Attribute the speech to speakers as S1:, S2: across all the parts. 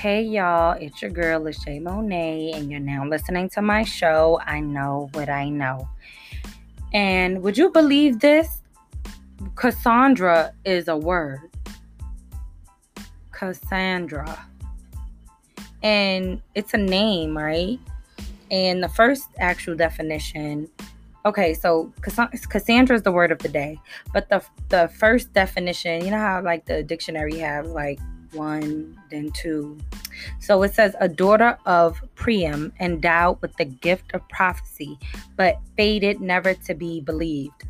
S1: Hey y'all, it's your girl, Lachey Monet, and you're now listening to my show, I Know What I Know. And would you believe this? Cassandra is a word. Cassandra. And it's a name, right? And the first actual definition okay so cassandra is the word of the day but the the first definition you know how like the dictionary have like one then two so it says a daughter of priam endowed with the gift of prophecy but fated never to be believed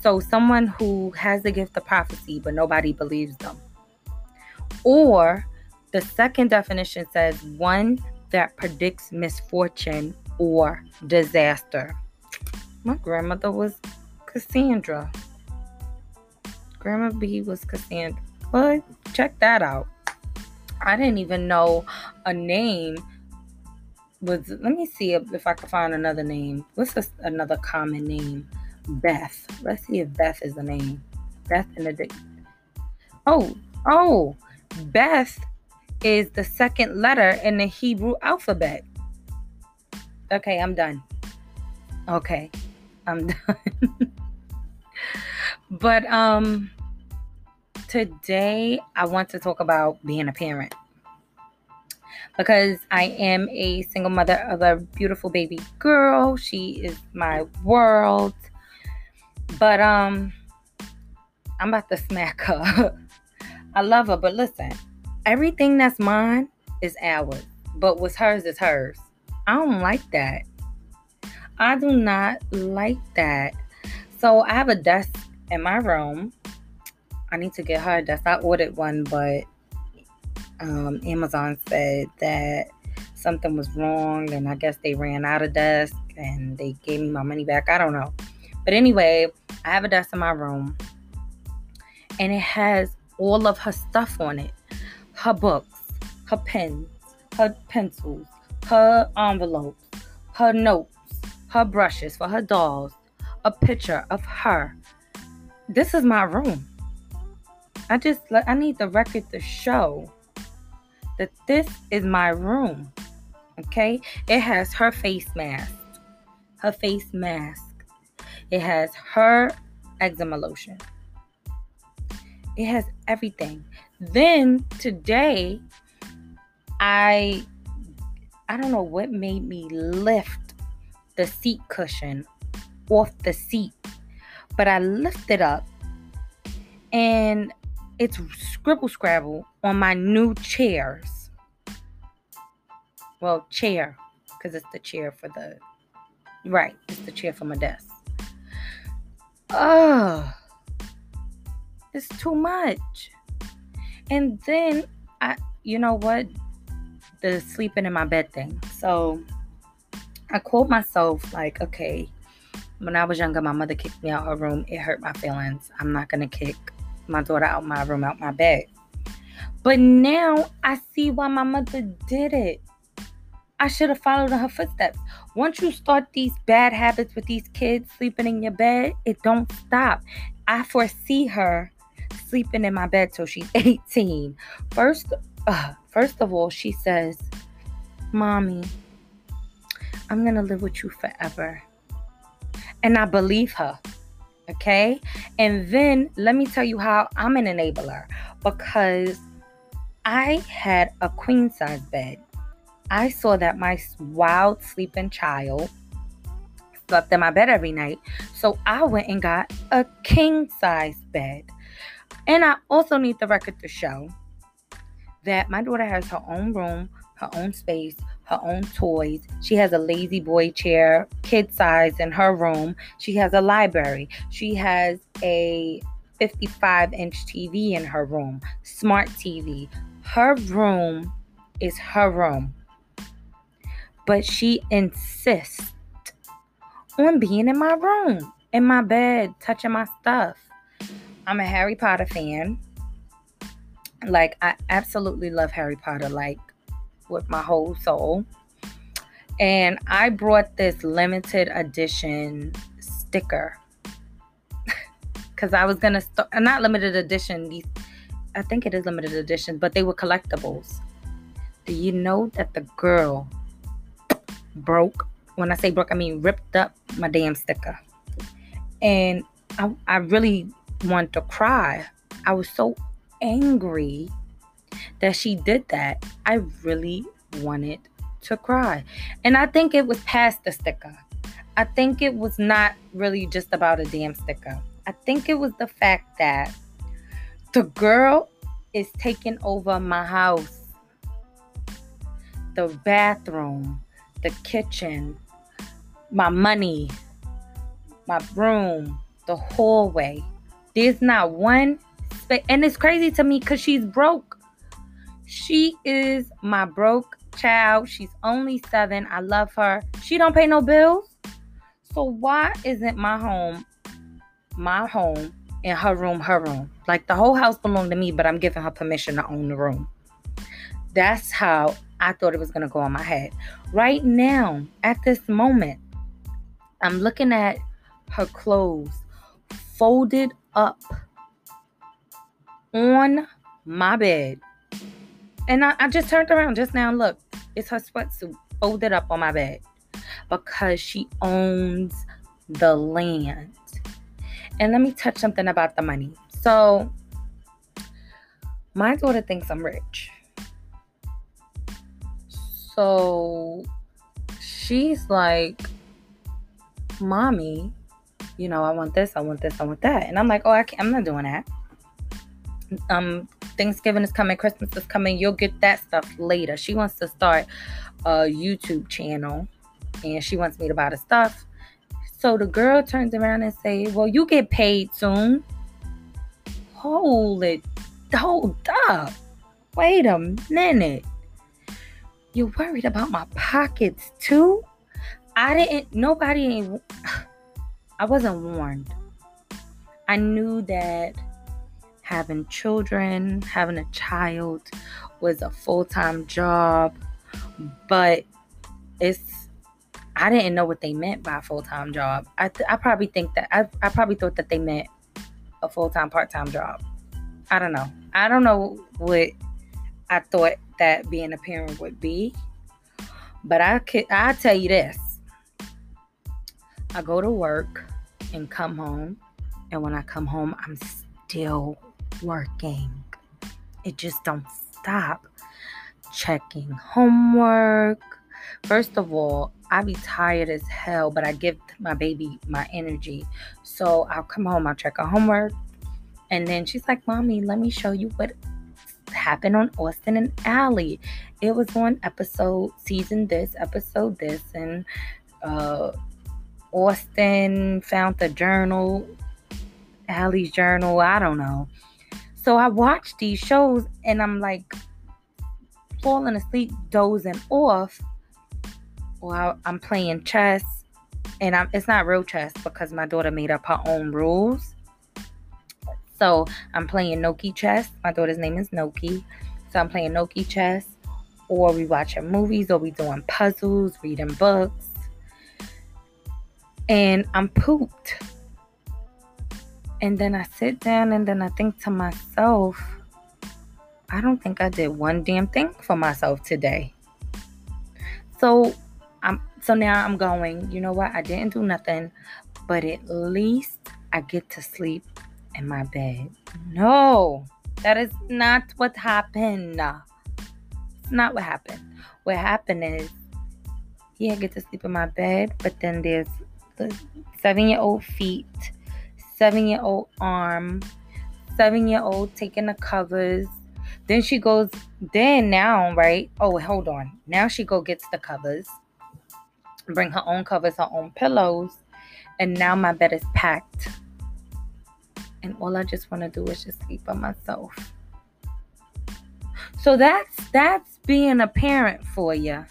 S1: so someone who has the gift of prophecy but nobody believes them or the second definition says one that predicts misfortune or disaster my grandmother was Cassandra. Grandma B was Cassandra. But check that out. I didn't even know a name was. Let me see if, I can find another name. What's another common name? Beth. Let's see if Beth is a name. Beth in the. Oh, oh, Beth is the second letter in the Hebrew alphabet. Okay, I'm done. Okay. I'm done. but um today I want to talk about being a parent. Because I am a single mother of a beautiful baby girl. She is my world. But um I'm about to smack her. I love her, but listen, everything that's mine is ours. But what's hers is hers. I don't like that. I do not like that. So I have a desk in my room. I need to get her a desk. I ordered one, but um, Amazon said that something was wrong, and I guess they ran out of desk and they gave me my money back. I don't know. But anyway, I have a desk in my room, and it has all of her stuff on it her books, her pens, her pencils, her envelopes, her notes her brushes for her dolls, a picture of her. This is my room. I just I need the record to show that this is my room. Okay? It has her face mask. Her face mask. It has her eczema lotion. It has everything. Then today I I don't know what made me lift the seat cushion off the seat. But I lifted up and it's scribble scrabble on my new chairs. Well, chair, because it's the chair for the right, it's the chair for my desk. Oh, it's too much. And then I, you know what? The sleeping in my bed thing. So I called myself like, okay, when I was younger, my mother kicked me out of her room. It hurt my feelings. I'm not gonna kick my daughter out my room, out my bed. But now I see why my mother did it. I should have followed in her footsteps. Once you start these bad habits with these kids sleeping in your bed, it don't stop. I foresee her sleeping in my bed till she's 18. First, uh, first of all, she says, "Mommy, I'm to live with you forever. And I believe her. Okay. And then let me tell you how I'm an enabler because I had a queen size bed. I saw that my wild sleeping child slept in my bed every night. So I went and got a king size bed. And I also need the record to show that my daughter has her own room, her own space, her own toys. She has a La-Z-Boy chair, kid size in her room. She has a library. She has a 55 inch TV in her room, smart TV. Her room is her room. But she insists on being in my room, in my bed, touching my stuff. I'm a Harry Potter fan. Like, I absolutely love Harry Potter. Like, with my whole soul. And I brought this limited edition sticker because I was gonna start uh, not limited edition. These I think it is limited edition, but they were collectibles. Do you know that the girl broke? When I say broke, I mean ripped up my damn sticker. And I, I really wanted to cry. I was so angry that she did that. I really wanted to cry. And I think it was past the sticker. I think it was not really just about a damn sticker. I think it was the fact that the girl is taking over my house. The bathroom, the kitchen, my money, my room, the hallway. There's not one space. And it's crazy to me because she's broke. She is my broke child. She's only seven. I love her. She don't pay no bills. So why isn't my home my home and her room her room? Like the whole house belonged to me, but I'm giving her permission to own the room. That's how I thought it was gonna go on my head. Right now, at this moment, I'm looking at her clothes folded up on my bed. And I, I just turned around just now. Look, it's her sweatsuit folded up on my bed because she owns the land. And let me touch something about the money. So, my daughter thinks I'm rich. So, she's like, Mommy, you know, I want this, I want this, I want that. And I'm like, Oh, I can't, I'm not doing that. Um, Thanksgiving is coming, Christmas is coming. You'll get that stuff later. She wants to start a YouTube channel and she wants me to buy the stuff. So the girl turns around and say, "Well, you get paid soon." Hold it, hold up. Wait a minute. You're worried about my pockets too? I didn't. Nobody. I wasn't warned. I knew that having children, having a child was a full time job, but it's I didn't know what they meant by a full time job. I, th- I probably think that I, I probably thought that they meant a full time part time job. I don't know. I don't know what I thought that being a parent would be, but I could I tell you this. I go to work and come home, and when I come home, I'm still working. It just don't stop. Checking homework. First of all, I be tired as hell, but I give my baby my energy. So I'll come home, I'll check her homework. And then she's like, Mommy, let me show you what happened on Austin and Ally. It was on episode, season this, episode this, and uh, Austin found the journal, Ally's journal, I don't know. So I watch these shows and I'm like falling asleep, dozing off while I'm playing chess. And I'm, it's not real chess because my daughter made up her own rules. So I'm playing Noki chess. My daughter's name is Noki. So I'm playing Noki chess. Or we watching movies or we doing puzzles, reading books. And I'm pooped. And then I sit down and then I think to myself, I don't think I did one damn thing for myself today. So I'm so now I'm going, you know what? I didn't do nothing, but at least I get to sleep in my bed. No, that is not what happened. It's not what happened. What happened is, yeah, I get to sleep in my bed, but then there's the seven year old feet seven year old arm, seven year old taking the covers. Then she goes, then now, right? Oh, hold on. Now she go gets the covers, bring her own covers, her own pillows, and now my bed is packed. And all I just want to do is just sleep by myself. So that's that's being a parent for you,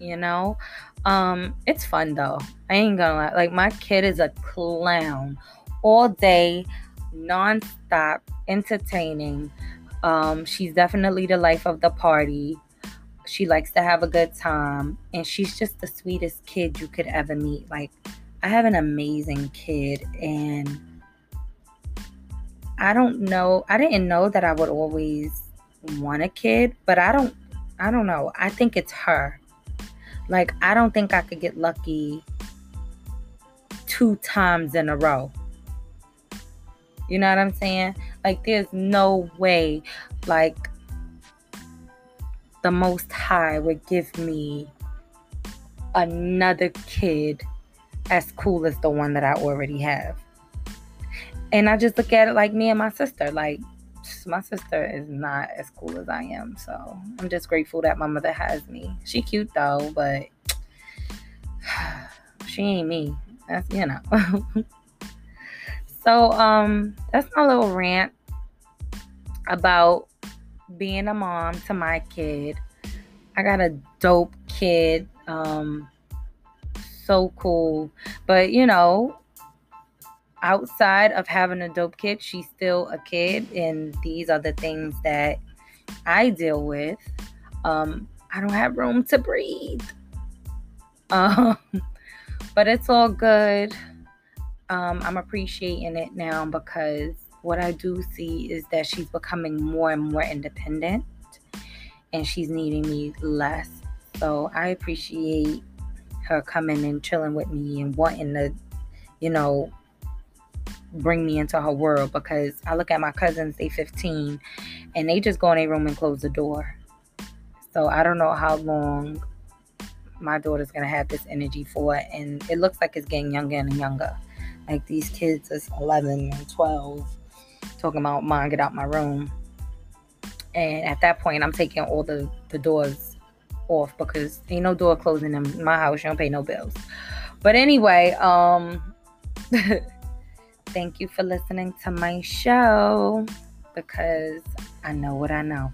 S1: you know. Um, it's fun though. I ain't gonna lie. Like my kid is a clown all day, nonstop, entertaining. Um, she's definitely the life of the party. She likes to have a good time, and she's just the sweetest kid you could ever meet. Like, I have an amazing kid, and I don't know, I didn't know that I would always want a kid, but I don't, I don't know. I think it's her. Like, I don't think I could get lucky two times in a row. You know what I'm saying? Like, there's no way, like, the Most High would give me another kid as cool as the one that I already have. And I just look at it like me and my sister. Like, my sister is not as cool as I am. So I'm just grateful that my mother has me. She cute though, but she ain't me. That's you know. so um that's my little rant about being a mom to my kid. I got a dope kid. Um so cool. But you know, outside of having a dope kid, she's still a kid, and these are the things that I deal with. Um, I don't have room to breathe. Um, but it's all good. Um, I'm appreciating it now because what I do see is that she's becoming more and more independent and she's needing me less. So I appreciate her coming and chilling with me and wanting to, you know, bring me into her world because I look at my cousins, they 15, and they just go in their room and close the door. So I don't know how long my daughter's gonna have this energy for, and it looks like it's getting younger and younger. Like these kids is 11 and 12, talking about mom, get out my room. And at that point, I'm taking all the, the doors off because ain't no door closing in my house. You don't pay no bills. But anyway, um Thank you for listening to my show because I know what I know.